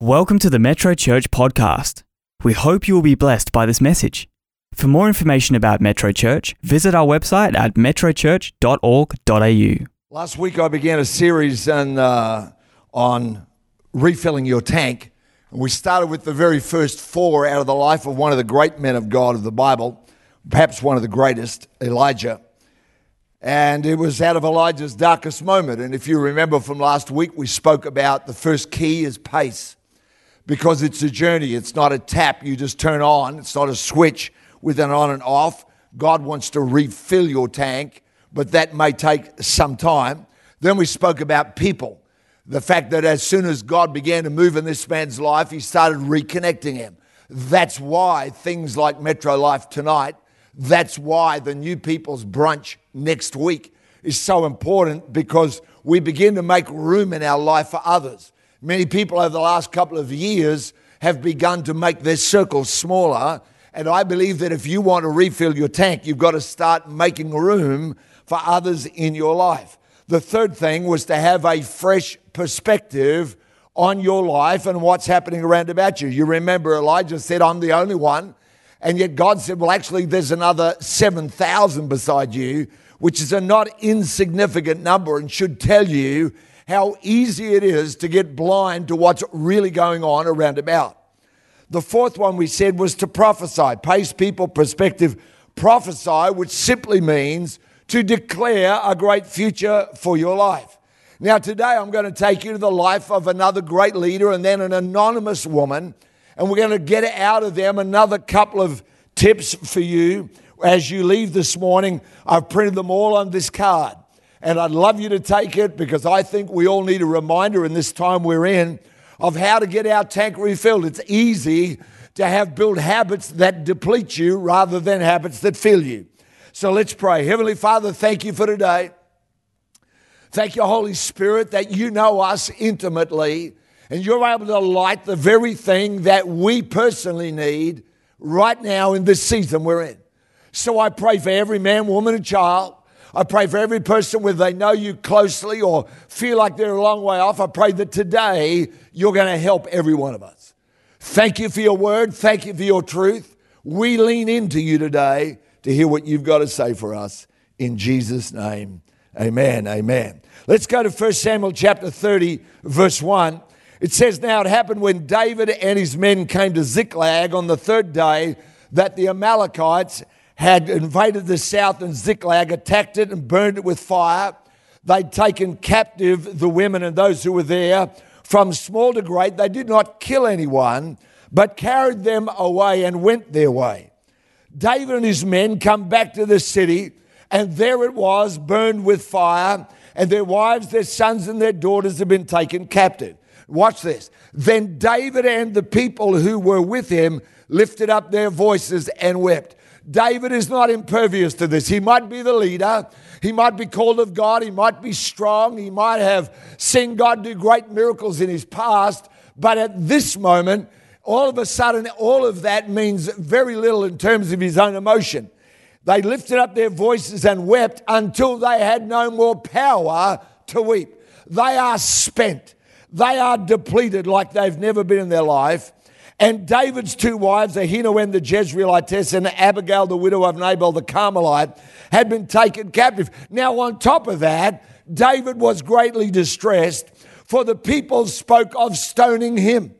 Welcome to the Metro Church podcast. We hope you will be blessed by this message. For more information about Metro Church, visit our website at metrochurch.org.au. Last week I began a series on, uh, on refilling your tank. And we started with the very first four out of the life of one of the great men of God of the Bible, perhaps one of the greatest, Elijah. And it was out of Elijah's darkest moment. And if you remember from last week, we spoke about the first key is pace because it's a journey. It's not a tap you just turn on, it's not a switch with an on and off. God wants to refill your tank, but that may take some time. Then we spoke about people. The fact that as soon as God began to move in this man's life, he started reconnecting him. That's why things like Metro Life tonight, that's why the new people's brunch next week is so important because we begin to make room in our life for others. Many people over the last couple of years have begun to make their circles smaller. And I believe that if you want to refill your tank, you've got to start making room for others in your life. The third thing was to have a fresh perspective on your life and what's happening around about you. You remember Elijah said, I'm the only one. And yet God said, Well, actually, there's another 7,000 beside you, which is a not insignificant number and should tell you how easy it is to get blind to what's really going on around about. The fourth one we said was to prophesy, pace people perspective, prophesy, which simply means to declare a great future for your life. Now, today I'm going to take you to the life of another great leader and then an anonymous woman, and we're going to get out of them another couple of tips for you as you leave this morning. I've printed them all on this card. And I'd love you to take it because I think we all need a reminder in this time we're in of how to get our tank refilled. It's easy to have built habits that deplete you rather than habits that fill you. So let's pray. Heavenly Father, thank you for today. Thank you, Holy Spirit, that you know us intimately and you're able to light the very thing that we personally need right now in this season we're in. So I pray for every man, woman, and child I pray for every person whether they know you closely or feel like they're a long way off. I pray that today you're going to help every one of us. Thank you for your word. Thank you for your truth. We lean into you today to hear what you've got to say for us. In Jesus' name, amen. Amen. Let's go to 1 Samuel chapter 30, verse 1. It says, Now it happened when David and his men came to Ziklag on the third day that the Amalekites had invaded the south and Ziklag, attacked it and burned it with fire. They'd taken captive the women and those who were there from small to great. They did not kill anyone, but carried them away and went their way. David and his men come back to the city, and there it was, burned with fire, and their wives, their sons, and their daughters had been taken captive. Watch this. Then David and the people who were with him lifted up their voices and wept. David is not impervious to this. He might be the leader. He might be called of God. He might be strong. He might have seen God do great miracles in his past. But at this moment, all of a sudden, all of that means very little in terms of his own emotion. They lifted up their voices and wept until they had no more power to weep. They are spent. They are depleted like they've never been in their life. And David's two wives, Ahinoam the Jezreelitess and Abigail the widow of Nabal the Carmelite, had been taken captive. Now, on top of that, David was greatly distressed, for the people spoke of stoning him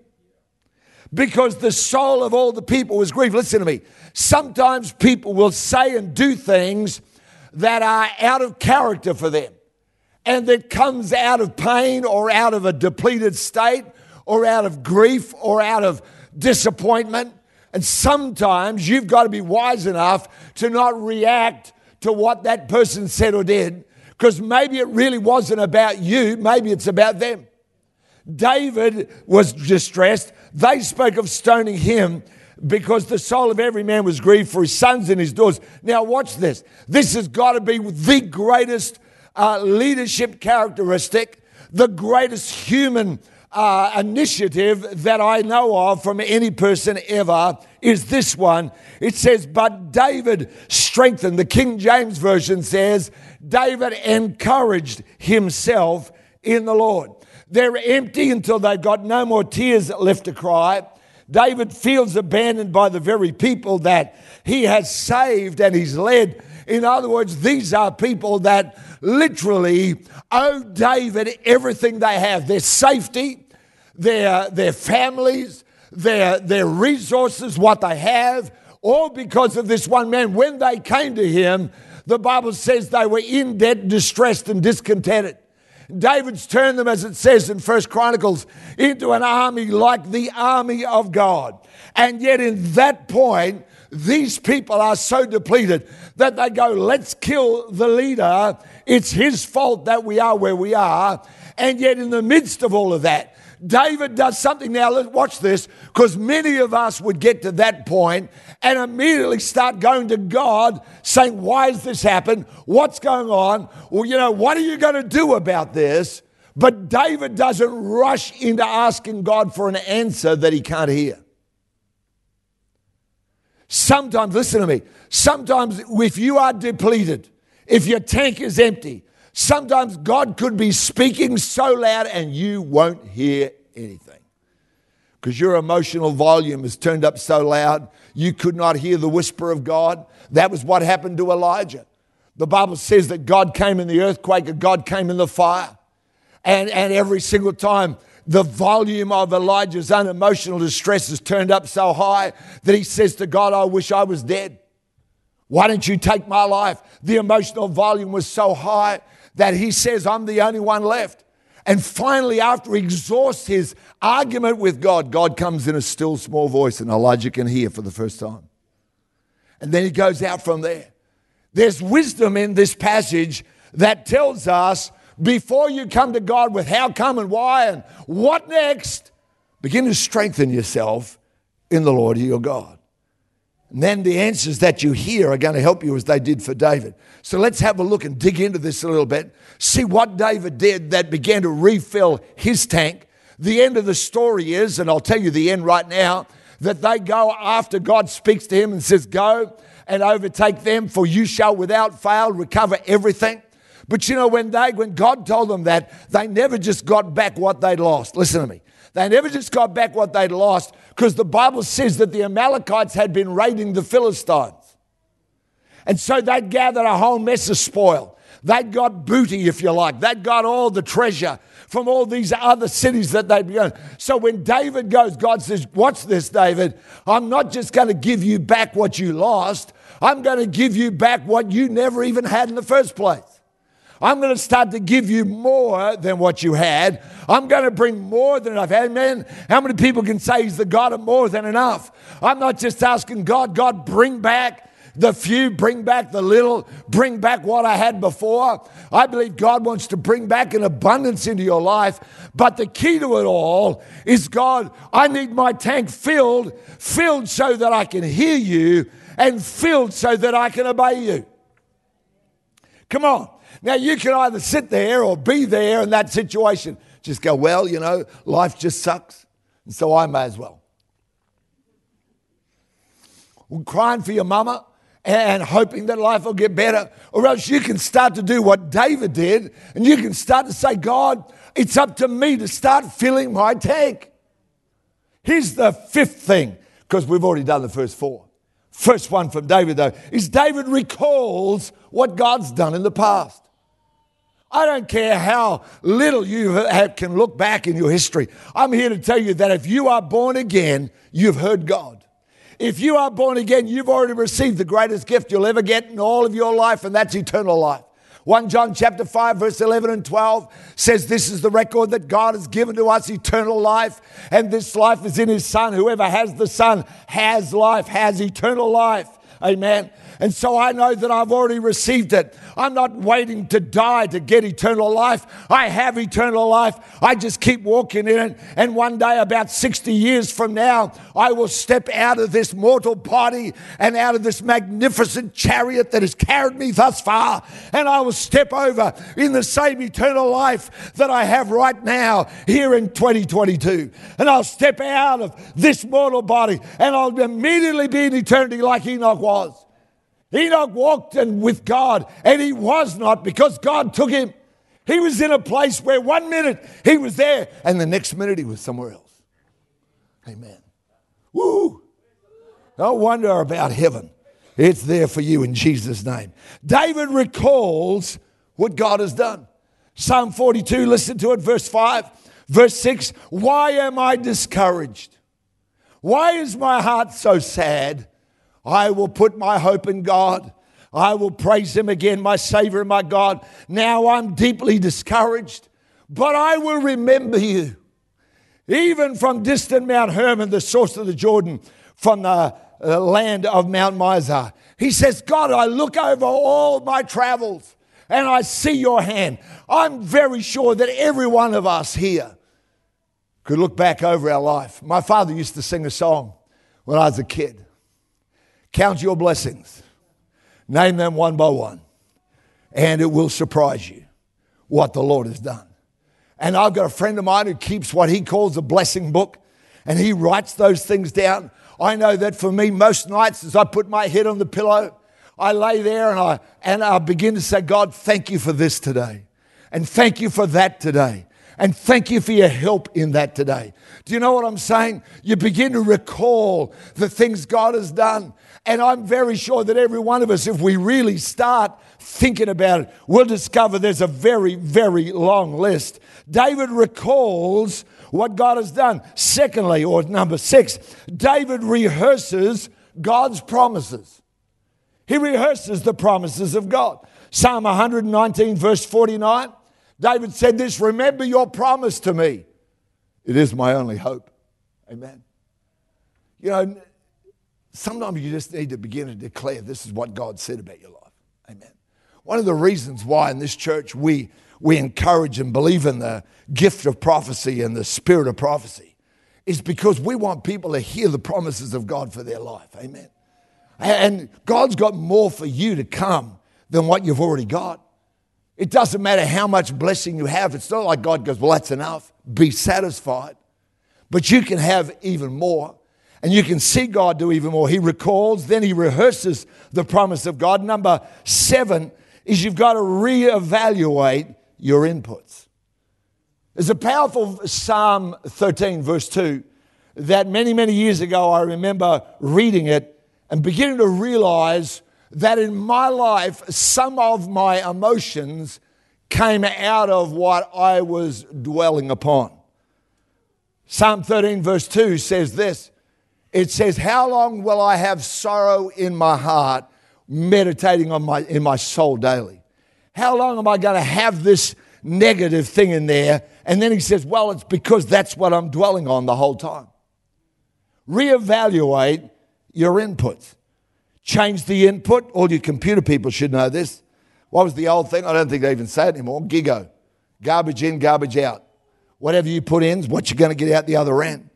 because the soul of all the people was grieved. Listen to me. Sometimes people will say and do things that are out of character for them and that comes out of pain or out of a depleted state or out of grief or out of disappointment. And sometimes you've got to be wise enough to not react to what that person said or did, because maybe it really wasn't about you, maybe it's about them. David was distressed. They spoke of stoning him because the soul of every man was grieved for his sons and his daughters. Now, watch this. This has got to be the greatest uh, leadership characteristic, the greatest human uh, initiative that I know of from any person ever is this one. It says, But David strengthened. The King James Version says, David encouraged himself in the Lord. They're empty until they've got no more tears left to cry. David feels abandoned by the very people that he has saved and he's led. In other words, these are people that literally owe David everything they have their safety, their, their families, their, their resources, what they have, all because of this one man. When they came to him, the Bible says they were in debt, distressed, and discontented. David's turned them, as it says in First Chronicles, into an army like the army of God. And yet, in that point, these people are so depleted that they go, let's kill the leader. It's his fault that we are where we are. And yet, in the midst of all of that, David does something now. Let's watch this because many of us would get to that point and immediately start going to God saying, Why has this happened? What's going on? Well, you know, what are you going to do about this? But David doesn't rush into asking God for an answer that he can't hear. Sometimes, listen to me, sometimes if you are depleted, if your tank is empty, Sometimes God could be speaking so loud and you won't hear anything. Because your emotional volume is turned up so loud, you could not hear the whisper of God. That was what happened to Elijah. The Bible says that God came in the earthquake and God came in the fire. And, and every single time, the volume of Elijah's unemotional distress is turned up so high that he says to God, I wish I was dead. Why don't you take my life? The emotional volume was so high that he says, I'm the only one left. And finally, after he exhausts his argument with God, God comes in a still small voice, and Elijah can hear for the first time. And then he goes out from there. There's wisdom in this passage that tells us before you come to God with how come and why and what next, begin to strengthen yourself in the Lord your God. And then the answers that you hear are going to help you as they did for David. So let's have a look and dig into this a little bit. See what David did that began to refill his tank. The end of the story is, and I'll tell you the end right now, that they go after God speaks to him and says, Go and overtake them, for you shall without fail recover everything. But you know, when they when God told them that, they never just got back what they'd lost. Listen to me. They never just got back what they'd lost because the Bible says that the Amalekites had been raiding the Philistines. And so they'd gathered a whole mess of spoil. They'd got booty, if you like. They'd got all the treasure from all these other cities that they'd begun. So when David goes, God says, Watch this, David. I'm not just going to give you back what you lost, I'm going to give you back what you never even had in the first place. I'm going to start to give you more than what you had. I'm going to bring more than enough. Amen. How many people can say He's the God of more than enough? I'm not just asking God, God, bring back the few, bring back the little, bring back what I had before. I believe God wants to bring back an abundance into your life. But the key to it all is God, I need my tank filled, filled so that I can hear you, and filled so that I can obey you. Come on. Now, you can either sit there or be there in that situation. Just go, well, you know, life just sucks. And so I may as well. well crying for your mama and hoping that life will get better. Or else you can start to do what David did and you can start to say, God, it's up to me to start filling my tank. Here's the fifth thing, because we've already done the first four. First one from David, though, is David recalls what God's done in the past. I don't care how little you have, can look back in your history. I'm here to tell you that if you are born again, you've heard God. If you are born again, you've already received the greatest gift you'll ever get in all of your life, and that's eternal life. 1 John chapter 5 verse 11 and 12 says this is the record that God has given to us eternal life and this life is in his son whoever has the son has life has eternal life amen and so I know that I've already received it. I'm not waiting to die to get eternal life. I have eternal life. I just keep walking in it. And one day, about 60 years from now, I will step out of this mortal body and out of this magnificent chariot that has carried me thus far. And I will step over in the same eternal life that I have right now here in 2022. And I'll step out of this mortal body and I'll immediately be in eternity like Enoch was. Enoch walked and with God, and he was not because God took him. He was in a place where one minute he was there and the next minute he was somewhere else. Amen. Woo! Don't wonder about heaven. It's there for you in Jesus' name. David recalls what God has done. Psalm 42, listen to it, verse 5, verse 6. Why am I discouraged? Why is my heart so sad? I will put my hope in God. I will praise him again, my Savior and my God. Now I'm deeply discouraged, but I will remember you. Even from distant Mount Hermon, the source of the Jordan, from the uh, land of Mount Mizar. He says, God, I look over all my travels and I see your hand. I'm very sure that every one of us here could look back over our life. My father used to sing a song when I was a kid Count your blessings Name them one by one, and it will surprise you what the Lord has done. And I've got a friend of mine who keeps what he calls a blessing book, and he writes those things down. I know that for me, most nights as I put my head on the pillow, I lay there and I, and I begin to say, God, thank you for this today. And thank you for that today. And thank you for your help in that today. Do you know what I'm saying? You begin to recall the things God has done. And I'm very sure that every one of us, if we really start thinking about it, we'll discover there's a very, very long list. David recalls what God has done. Secondly, or number six, David rehearses God's promises. He rehearses the promises of God. Psalm 119, verse 49, David said this Remember your promise to me. It is my only hope. Amen. You know, Sometimes you just need to begin to declare this is what God said about your life. Amen. One of the reasons why in this church we, we encourage and believe in the gift of prophecy and the spirit of prophecy is because we want people to hear the promises of God for their life. Amen. And God's got more for you to come than what you've already got. It doesn't matter how much blessing you have. It's not like God goes, Well, that's enough. Be satisfied. But you can have even more. And you can see God do even more. He recalls, then he rehearses the promise of God. Number seven is you've got to reevaluate your inputs. There's a powerful Psalm 13, verse 2, that many, many years ago I remember reading it and beginning to realize that in my life, some of my emotions came out of what I was dwelling upon. Psalm 13, verse 2 says this it says, How long will I have sorrow in my heart, meditating on my, in my soul daily? How long am I going to have this negative thing in there? And then he says, Well, it's because that's what I'm dwelling on the whole time. Reevaluate your inputs. Change the input. All you computer people should know this. What was the old thing? I don't think they even say it anymore. GIGO. Garbage in, garbage out. Whatever you put in is what you're going to get out the other end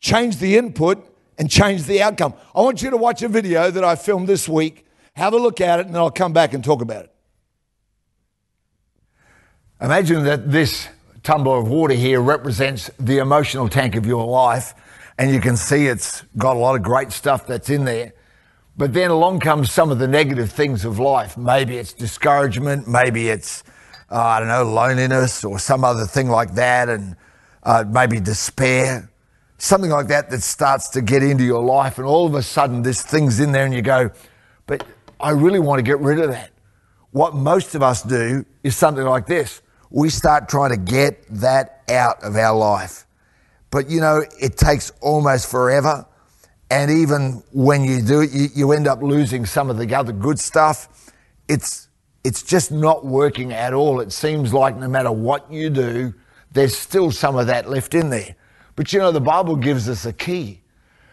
change the input and change the outcome. I want you to watch a video that I filmed this week. Have a look at it, and then I'll come back and talk about it. Imagine that this tumbler of water here represents the emotional tank of your life, and you can see it's got a lot of great stuff that's in there. But then along comes some of the negative things of life. Maybe it's discouragement, maybe it's, uh, I don't know, loneliness or some other thing like that, and uh, maybe despair something like that that starts to get into your life, and all of a sudden this thing's in there, and you go, But I really want to get rid of that. What most of us do is something like this we start trying to get that out of our life. But you know, it takes almost forever. And even when you do it, you, you end up losing some of the other good stuff. It's, it's just not working at all. It seems like no matter what you do, there's still some of that left in there. But you know, the Bible gives us a key.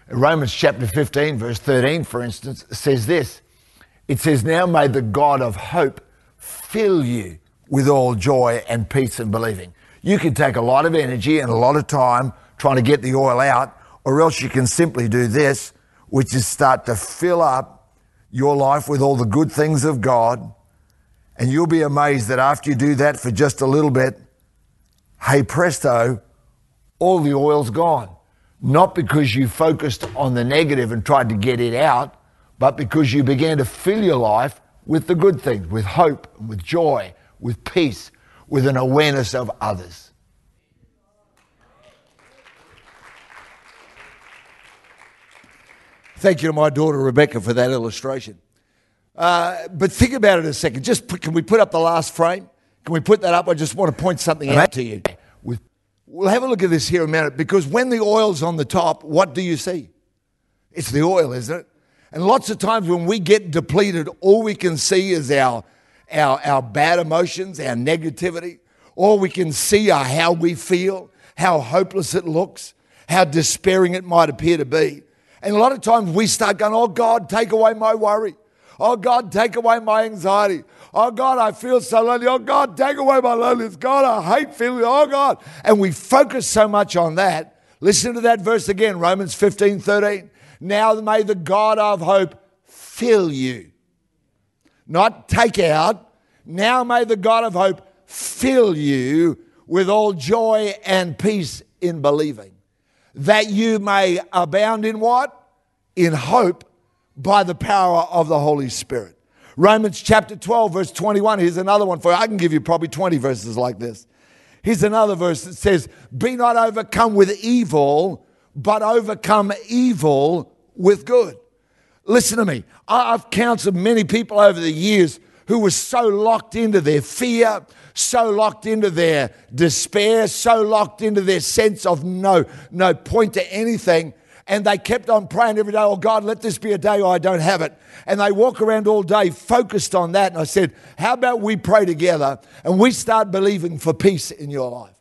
Romans chapter 15, verse 13, for instance, says this It says, Now may the God of hope fill you with all joy and peace and believing. You can take a lot of energy and a lot of time trying to get the oil out, or else you can simply do this, which is start to fill up your life with all the good things of God. And you'll be amazed that after you do that for just a little bit, hey presto, all the oil's gone. Not because you focused on the negative and tried to get it out, but because you began to fill your life with the good things, with hope, with joy, with peace, with an awareness of others. Thank you to my daughter Rebecca for that illustration. Uh, but think about it a second. Just put, can we put up the last frame? Can we put that up? I just want to point something out to you. We'll have a look at this here in a minute because when the oil's on the top, what do you see? It's the oil, isn't it? And lots of times when we get depleted, all we can see is our, our, our bad emotions, our negativity. All we can see are how we feel, how hopeless it looks, how despairing it might appear to be. And a lot of times we start going, Oh God, take away my worry. Oh God, take away my anxiety. Oh God, I feel so lonely. Oh God, take away my loneliness. God, I hate feeling. Oh God. And we focus so much on that. Listen to that verse again, Romans 15 13. Now may the God of hope fill you. Not take out. Now may the God of hope fill you with all joy and peace in believing, that you may abound in what? In hope by the power of the Holy Spirit. Romans chapter 12, verse 21. Here's another one for you. I can give you probably 20 verses like this. Here's another verse that says, Be not overcome with evil, but overcome evil with good. Listen to me. I've counseled many people over the years who were so locked into their fear, so locked into their despair, so locked into their sense of no, no point to anything and they kept on praying every day, oh God, let this be a day I don't have it. And they walk around all day focused on that. And I said, how about we pray together and we start believing for peace in your life?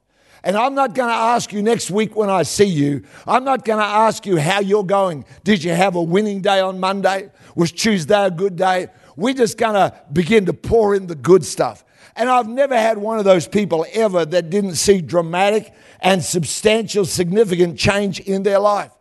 And I'm not going to ask you next week when I see you, I'm not going to ask you how you're going. Did you have a winning day on Monday? Was Tuesday a good day? We're just going to begin to pour in the good stuff. And I've never had one of those people ever that didn't see dramatic and substantial, significant change in their life.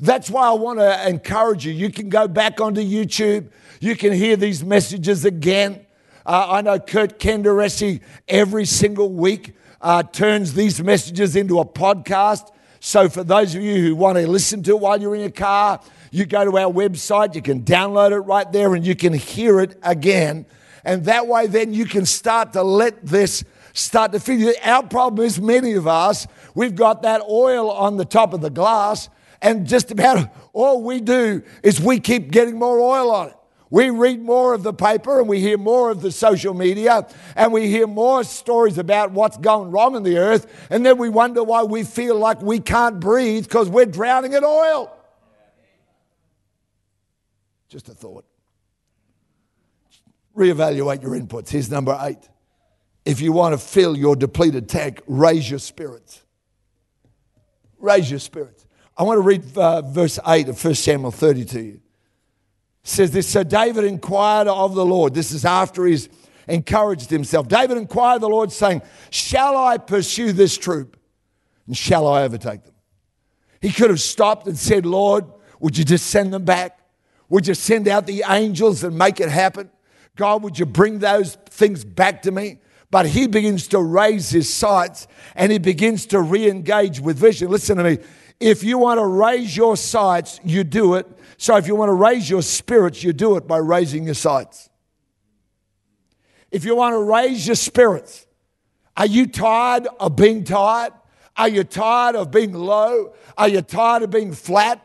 That's why I want to encourage you. You can go back onto YouTube, you can hear these messages again. Uh, I know Kurt Kenderesi every single week uh, turns these messages into a podcast. So, for those of you who want to listen to it while you're in your car, you go to our website, you can download it right there, and you can hear it again. And that way, then you can start to let this start to figure. Our problem is many of us, we've got that oil on the top of the glass, and just about all we do is we keep getting more oil on it. We read more of the paper and we hear more of the social media and we hear more stories about what's going wrong in the earth. And then we wonder why we feel like we can't breathe because we're drowning in oil. Just a thought. Reevaluate your inputs. Here's number eight. If you want to fill your depleted tank, raise your spirits. Raise your spirits. I want to read uh, verse 8 of 1 Samuel 30 to you. It says this So David inquired of the Lord. This is after he's encouraged himself. David inquired of the Lord, saying, Shall I pursue this troop? And shall I overtake them? He could have stopped and said, Lord, would you just send them back? Would you send out the angels and make it happen? God, would you bring those things back to me? But he begins to raise his sights and he begins to re engage with vision. Listen to me. If you want to raise your sights, you do it. So if you want to raise your spirits, you do it by raising your sights. If you want to raise your spirits, are you tired of being tired? Are you tired of being low? Are you tired of being flat?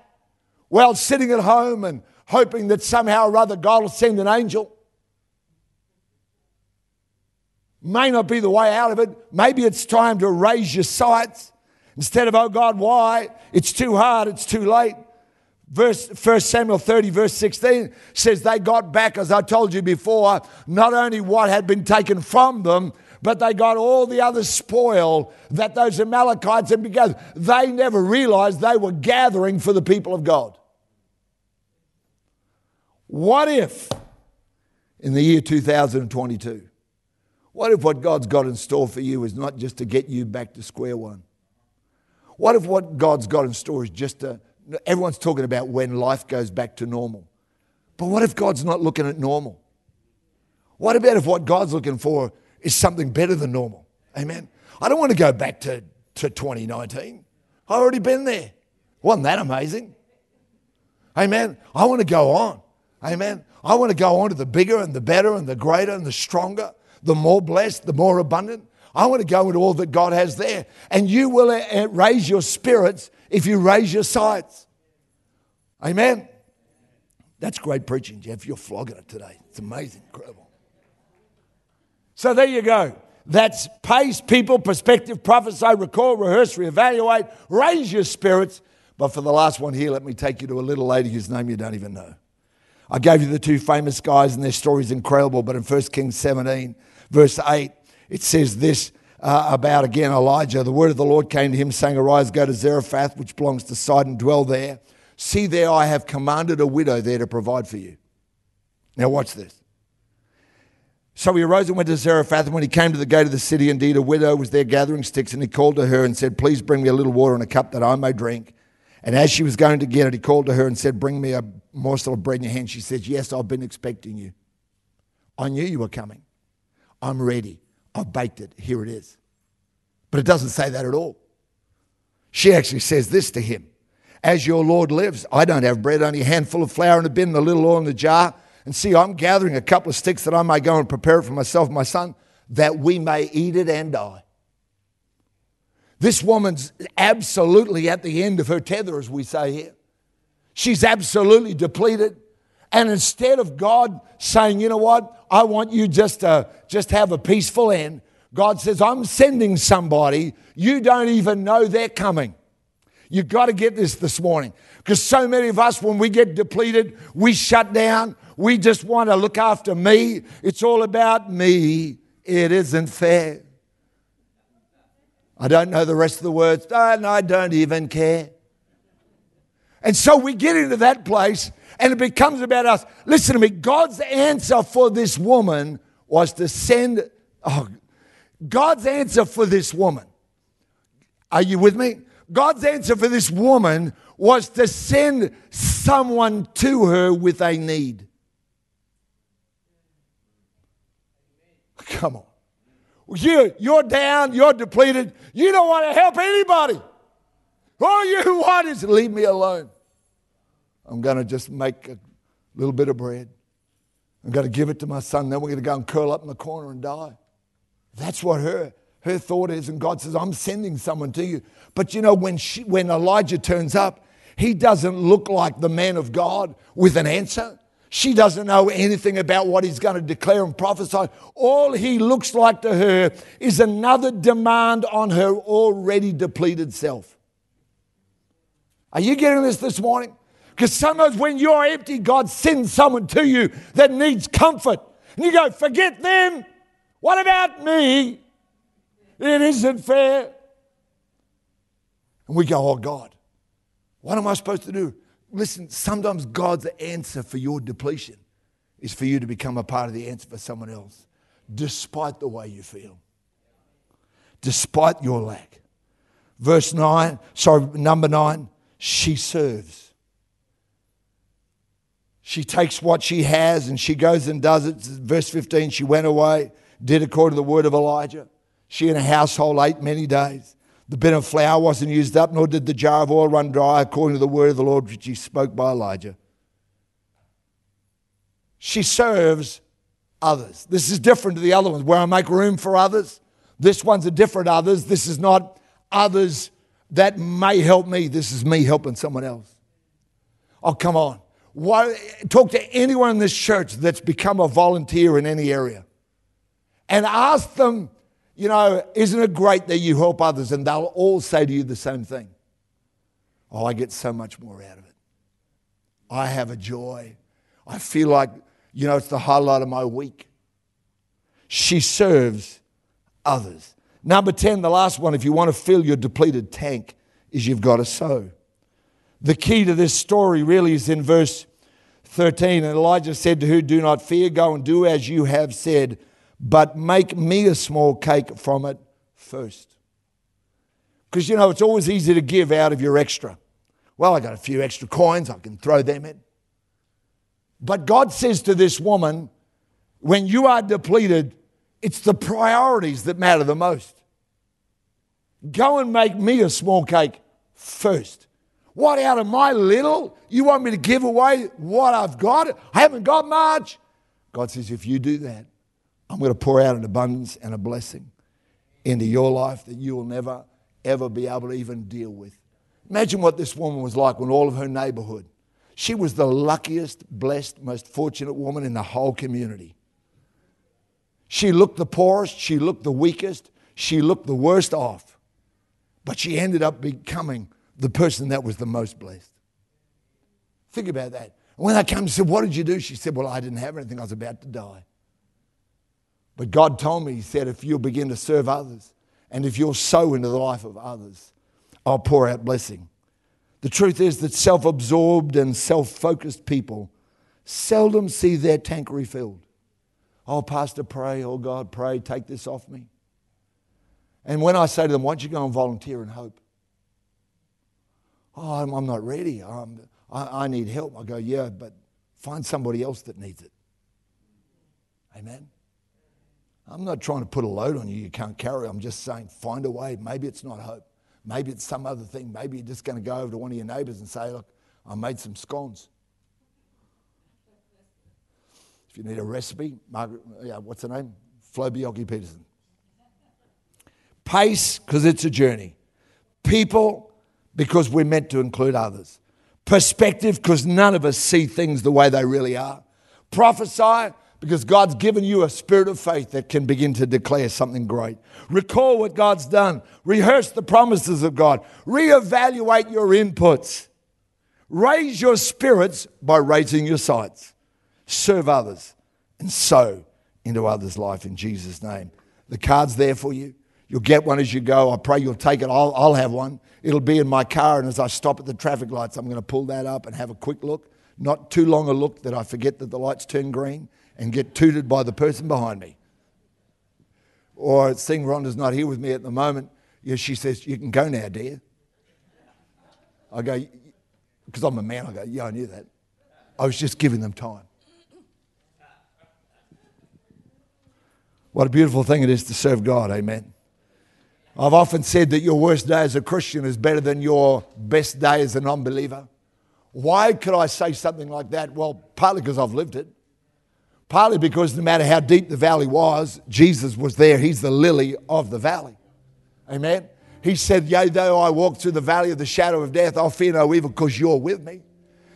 Well, sitting at home and hoping that somehow or other God will send an angel may not be the way out of it. Maybe it's time to raise your sights Instead of, oh God, why? It's too hard, it's too late. Verse 1 Samuel 30, verse 16 says they got back, as I told you before, not only what had been taken from them, but they got all the other spoil that those Amalekites had begun. They never realized they were gathering for the people of God. What if in the year 2022, what if what God's got in store for you is not just to get you back to square one? What if what God's got in store is just a, everyone's talking about when life goes back to normal. But what if God's not looking at normal? What about if what God's looking for is something better than normal? Amen. I don't want to go back to, to 2019. I've already been there. Wasn't that amazing? Amen. I want to go on. Amen. I want to go on to the bigger and the better and the greater and the stronger, the more blessed, the more abundant. I want to go into all that God has there. And you will uh, uh, raise your spirits if you raise your sights. Amen. That's great preaching, Geoff. You're flogging it today. It's amazing, incredible. So there you go. That's pace, people, perspective, prophesy, recall, rehearse, reevaluate, raise your spirits. But for the last one here, let me take you to a little lady whose name you don't even know. I gave you the two famous guys, and their story is incredible. But in 1 Kings 17, verse 8, it says this uh, about again Elijah. The word of the Lord came to him, saying, Arise, go to Zarephath, which belongs to Sidon, dwell there. See, there I have commanded a widow there to provide for you. Now, watch this. So he arose and went to Zarephath. And when he came to the gate of the city, indeed, a widow was there gathering sticks. And he called to her and said, Please bring me a little water in a cup that I may drink. And as she was going to get it, he called to her and said, Bring me a morsel of bread in your hand. She said, Yes, I've been expecting you. I knew you were coming. I'm ready. I've baked it. Here it is. But it doesn't say that at all. She actually says this to him As your Lord lives, I don't have bread, only a handful of flour in a bin and a little oil in the jar. And see, I'm gathering a couple of sticks that I may go and prepare it for myself and my son, that we may eat it and die. This woman's absolutely at the end of her tether, as we say here. She's absolutely depleted. And instead of God saying, you know what, I want you just to just have a peaceful end, God says, I'm sending somebody. You don't even know they're coming. You've got to get this this morning. Because so many of us, when we get depleted, we shut down. We just want to look after me. It's all about me. It isn't fair. I don't know the rest of the words, ah, and I don't even care. And so we get into that place and it becomes about us. Listen to me. God's answer for this woman was to send, oh, God's answer for this woman. Are you with me? God's answer for this woman was to send someone to her with a need. Come on. You, you're down, you're depleted, you don't want to help anybody. All you want is leave me alone. I'm going to just make a little bit of bread. I'm going to give it to my son. Then we're going to go and curl up in the corner and die. That's what her, her thought is. And God says, I'm sending someone to you. But you know, when, she, when Elijah turns up, he doesn't look like the man of God with an answer. She doesn't know anything about what he's going to declare and prophesy. All he looks like to her is another demand on her already depleted self. Are you getting this this morning? Because sometimes when you're empty, God sends someone to you that needs comfort. And you go, forget them. What about me? It isn't fair. And we go, oh God, what am I supposed to do? listen, sometimes God's answer for your depletion is for you to become a part of the answer for someone else, despite the way you feel, despite your lack. Verse 9, sorry, number 9, she serves. She takes what she has and she goes and does it. Verse 15, she went away, did according to the word of Elijah. She and her household ate many days. The bin of flour wasn't used up, nor did the jar of oil run dry, according to the word of the Lord which he spoke by Elijah. She serves others. This is different to the other ones, where I make room for others. This one's a different others. This is not others that may help me. This is me helping someone else. Oh, come on. Why, talk to anyone in this church that's become a volunteer in any area and ask them you know, isn't it great that you help others? And they'll all say to you the same thing. Oh, I get so much more out of it. I have a joy. I feel like, you know, it's the highlight of my week. She serves others. Number 10, the last one, if you want to fill your depleted tank, is you've got to sow. The key to this story really is in verse 13. And Elijah said to her, Do not fear, go and do as you have said but make me a small cake from it first. Because you know, it's always easy to give out of your extra. Well, I got a few extra coins, I can throw them in. But God says to this woman, when you are depleted, it's the priorities that matter the most. Go and make me a small cake first. What out of my little? You want me to give away what I've got? I haven't got much. God says, if you do that, I'm going to pour out an abundance and a blessing into your life that you will never, ever be able to even deal with. Imagine what this woman was like when all of her neighborhood. She was the luckiest, blessed, most fortunate woman in the whole community. She looked the poorest, she looked the weakest, she looked the worst off. But she ended up becoming the person that was the most blessed. Think about that. When I came and said, What did you do? She said, Well, I didn't have anything. I was about to die. But God told me, He said, if you'll begin to serve others and if you'll sow into the life of others, I'll pour out blessing. The truth is that self absorbed and self focused people seldom see their tank refilled. Oh, Pastor, pray. Oh, God, pray. Take this off me. And when I say to them, Why don't you go and volunteer and hope? Oh, I'm, I'm not ready. I'm, I, I need help. I go, Yeah, but find somebody else that needs it. Amen. I'm not trying to put a load on you you can't carry. I'm just saying find a way. Maybe it's not hope. Maybe it's some other thing. Maybe you're just going to go over to one of your neighbors and say, Look, I made some scones. If you need a recipe, Margaret, yeah, what's her name? Flo Bioki Peterson. Pace, because it's a journey. People, because we're meant to include others. Perspective, because none of us see things the way they really are. Prophesy, because God's given you a spirit of faith that can begin to declare something great. Recall what God's done. Rehearse the promises of God. Reevaluate your inputs. Raise your spirits by raising your sights. Serve others and sow into others' life in Jesus' name. The card's there for you. You'll get one as you go. I pray you'll take it. I'll, I'll have one. It'll be in my car, and as I stop at the traffic lights, I'm going to pull that up and have a quick look. Not too long a look that I forget that the lights turn green and get tooted by the person behind me. Or seeing Rhonda's not here with me at the moment, yeah, she says, You can go now, dear. I go, Because I'm a man, I go, Yeah, I knew that. I was just giving them time. What a beautiful thing it is to serve God, amen. I've often said that your worst day as a Christian is better than your best day as a non believer. Why could I say something like that? Well, partly because I've lived it. Partly because no matter how deep the valley was, Jesus was there. He's the lily of the valley. Amen. He said, Yea, though I walk through the valley of the shadow of death, I'll fear no evil because you're with me.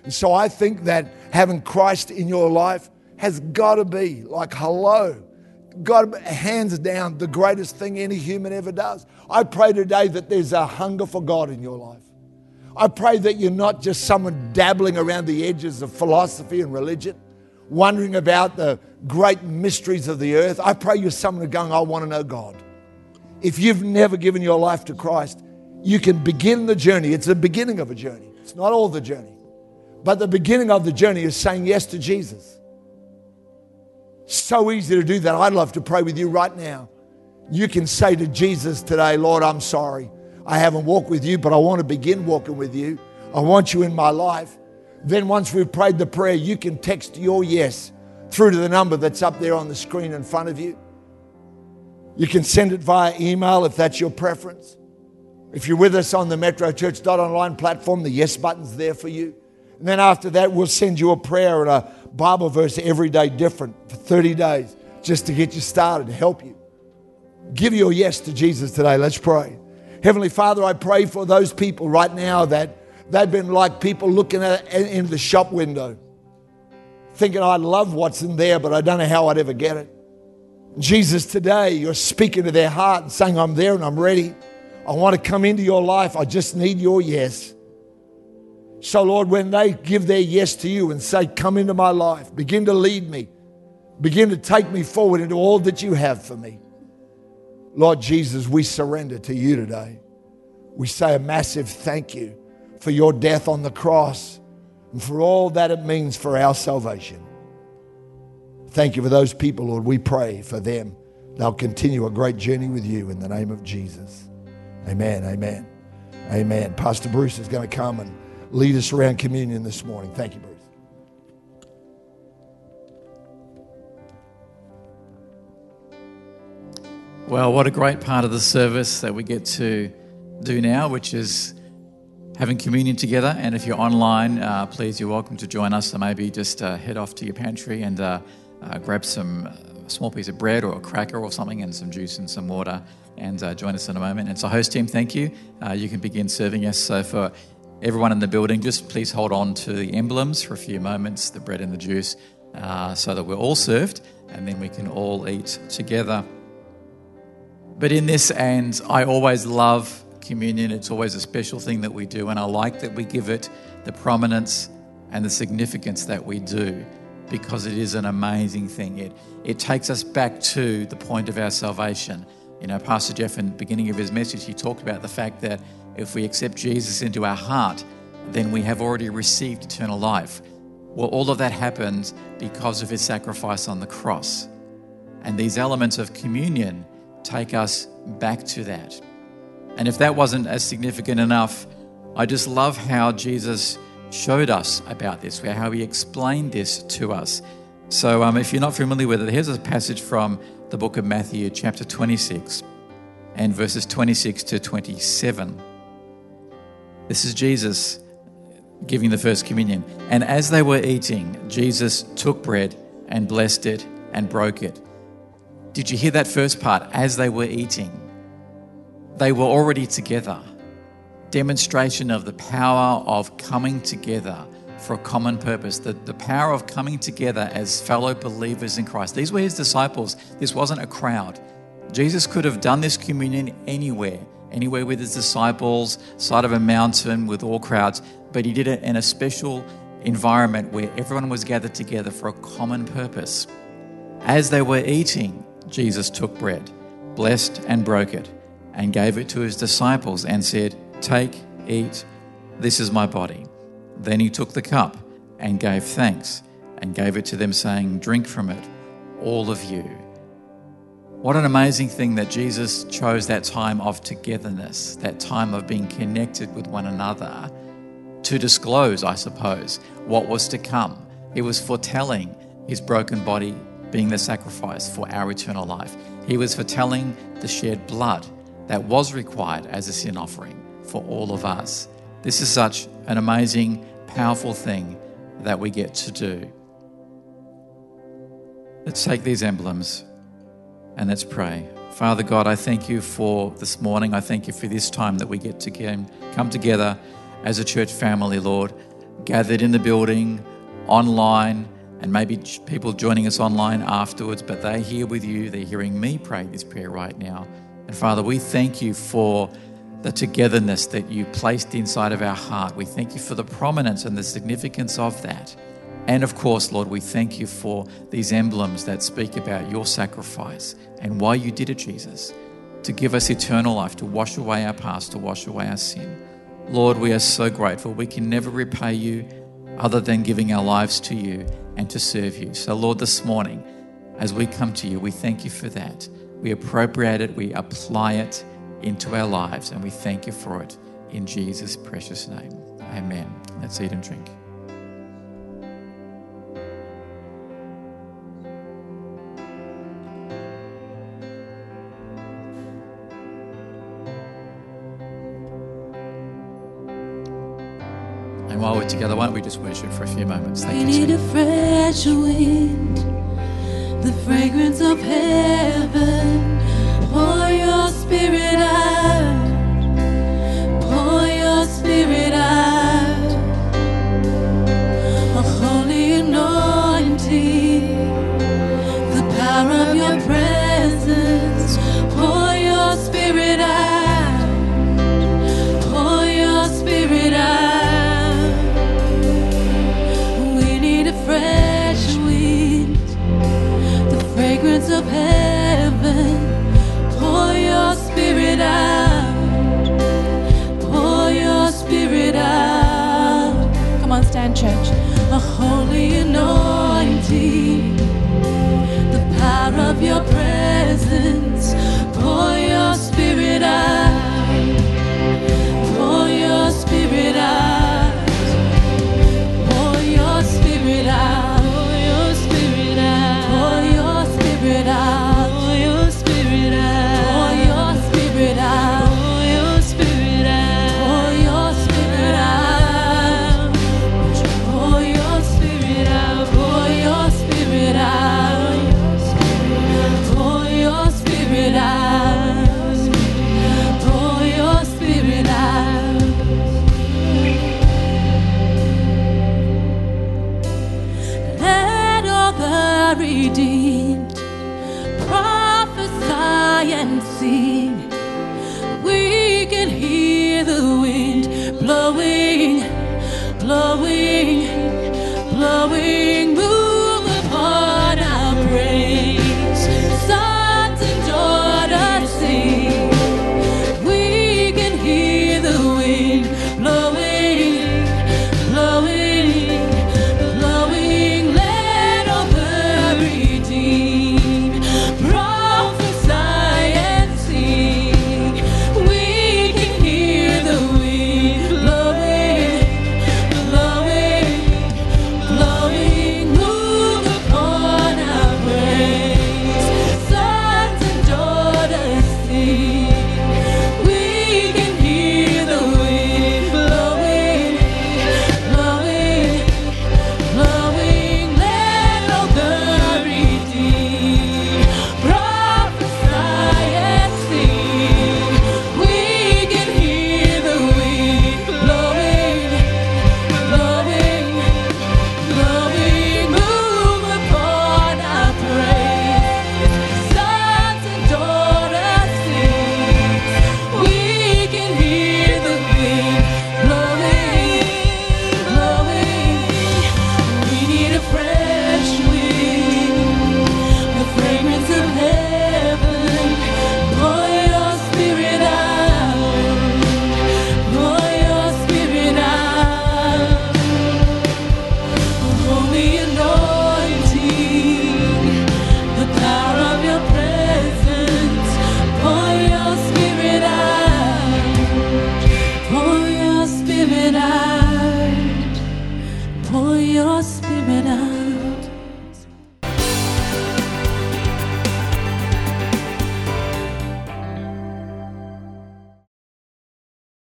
And so I think that having Christ in your life has got to be like, hello, God, hands down, the greatest thing any human ever does. I pray today that there's a hunger for God in your life. I pray that you're not just someone dabbling around the edges of philosophy and religion, wondering about the great mysteries of the earth. I pray you're someone going, I want to know God. If you've never given your life to Christ, you can begin the journey. It's the beginning of a journey, it's not all the journey. But the beginning of the journey is saying yes to Jesus. So easy to do that. I'd love to pray with you right now. You can say to Jesus today, Lord, I'm sorry. I haven't walked with you, but I want to begin walking with you. I want you in my life. Then, once we've prayed the prayer, you can text your yes through to the number that's up there on the screen in front of you. You can send it via email if that's your preference. If you're with us on the Metro Church Online platform, the yes button's there for you. And then after that, we'll send you a prayer and a Bible verse every day different for 30 days just to get you started, to help you. Give your yes to Jesus today. Let's pray. Heavenly Father, I pray for those people right now that they've been like people looking at in the shop window, thinking, I love what's in there, but I don't know how I'd ever get it. Jesus, today you're speaking to their heart and saying, I'm there and I'm ready. I want to come into your life. I just need your yes. So, Lord, when they give their yes to you and say, Come into my life, begin to lead me, begin to take me forward into all that you have for me. Lord Jesus, we surrender to you today. We say a massive thank you for your death on the cross and for all that it means for our salvation. Thank you for those people, Lord. We pray for them. They'll continue a great journey with you in the name of Jesus. Amen. Amen. Amen. Pastor Bruce is going to come and lead us around communion this morning. Thank you, Bruce. Well, what a great part of the service that we get to do now, which is having communion together. And if you're online, uh, please, you're welcome to join us. So maybe just uh, head off to your pantry and uh, uh grab some a small piece of bread or a cracker or something and some juice and some water and uh, join us in a moment. And so, host team, thank you. Uh, you can begin serving us. So, for everyone in the building, just please hold on to the emblems for a few moments the bread and the juice uh, so that we're all served and then we can all eat together. But in this, and I always love communion, it's always a special thing that we do, and I like that we give it the prominence and the significance that we do because it is an amazing thing. It, it takes us back to the point of our salvation. You know, Pastor Geoff, in the beginning of his message, he talked about the fact that if we accept Jesus into our heart, then we have already received eternal life. Well, all of that happens because of his sacrifice on the cross. And these elements of communion take us back to that. And if that wasn't as significant enough, I just love how Jesus showed us about this, how he explained this to us. So, um, if you're not familiar with it, here's a passage from the book of Matthew, chapter 26, and verses 26 to 27. This is Jesus giving the first communion. And as they were eating, Jesus took bread and blessed it and broke it. Did you hear that first part? As they were eating, they were already together. Demonstration of the power of coming together for a common purpose, the, the power of coming together as fellow believers in Christ. These were his disciples. This wasn't a crowd. Jesus could have done this communion anywhere, anywhere with his disciples, side of a mountain with all crowds, but he did it in a special environment where everyone was gathered together for a common purpose. As they were eating, Jesus took bread, blessed and broke it, and gave it to his disciples and said, Take, eat, this is my body. Then he took the cup and gave thanks and gave it to them, saying, Drink from it, all of you. What an amazing thing that Jesus chose that time of togetherness, that time of being connected with one another to disclose, I suppose, what was to come. He was foretelling his broken body being the sacrifice for our eternal life. He was foretelling the shed blood that was required as a sin offering for all of us. This is such an amazing, powerful thing that we get to do. Let's take these emblems and let's pray. Father God, I thank you for this morning. I thank you for this time that we get to come together as a church family, Lord, gathered in the building, online, and maybe people joining us online afterwards, but they're here with you. They're hearing me pray this prayer right now. And Father, we thank you for the togetherness that you placed inside of our heart. We thank you for the prominence and the significance of that. And of course, Lord, we thank you for these emblems that speak about your sacrifice and why you did it, Jesus, to give us eternal life, to wash away our past, to wash away our sin. Lord, we are so grateful. We can never repay you other than giving our lives to you and to serve you. So, Lord, this morning, as we come to you, we thank you for that. We appropriate it, we apply it into our lives, and we thank you for it in Jesus' precious name. Amen. Let's eat and drink. And while we're together, why don't we just worship for a few moments? Thank we you. need a fresh wind, the fragrance of heaven. Pour your spirit out.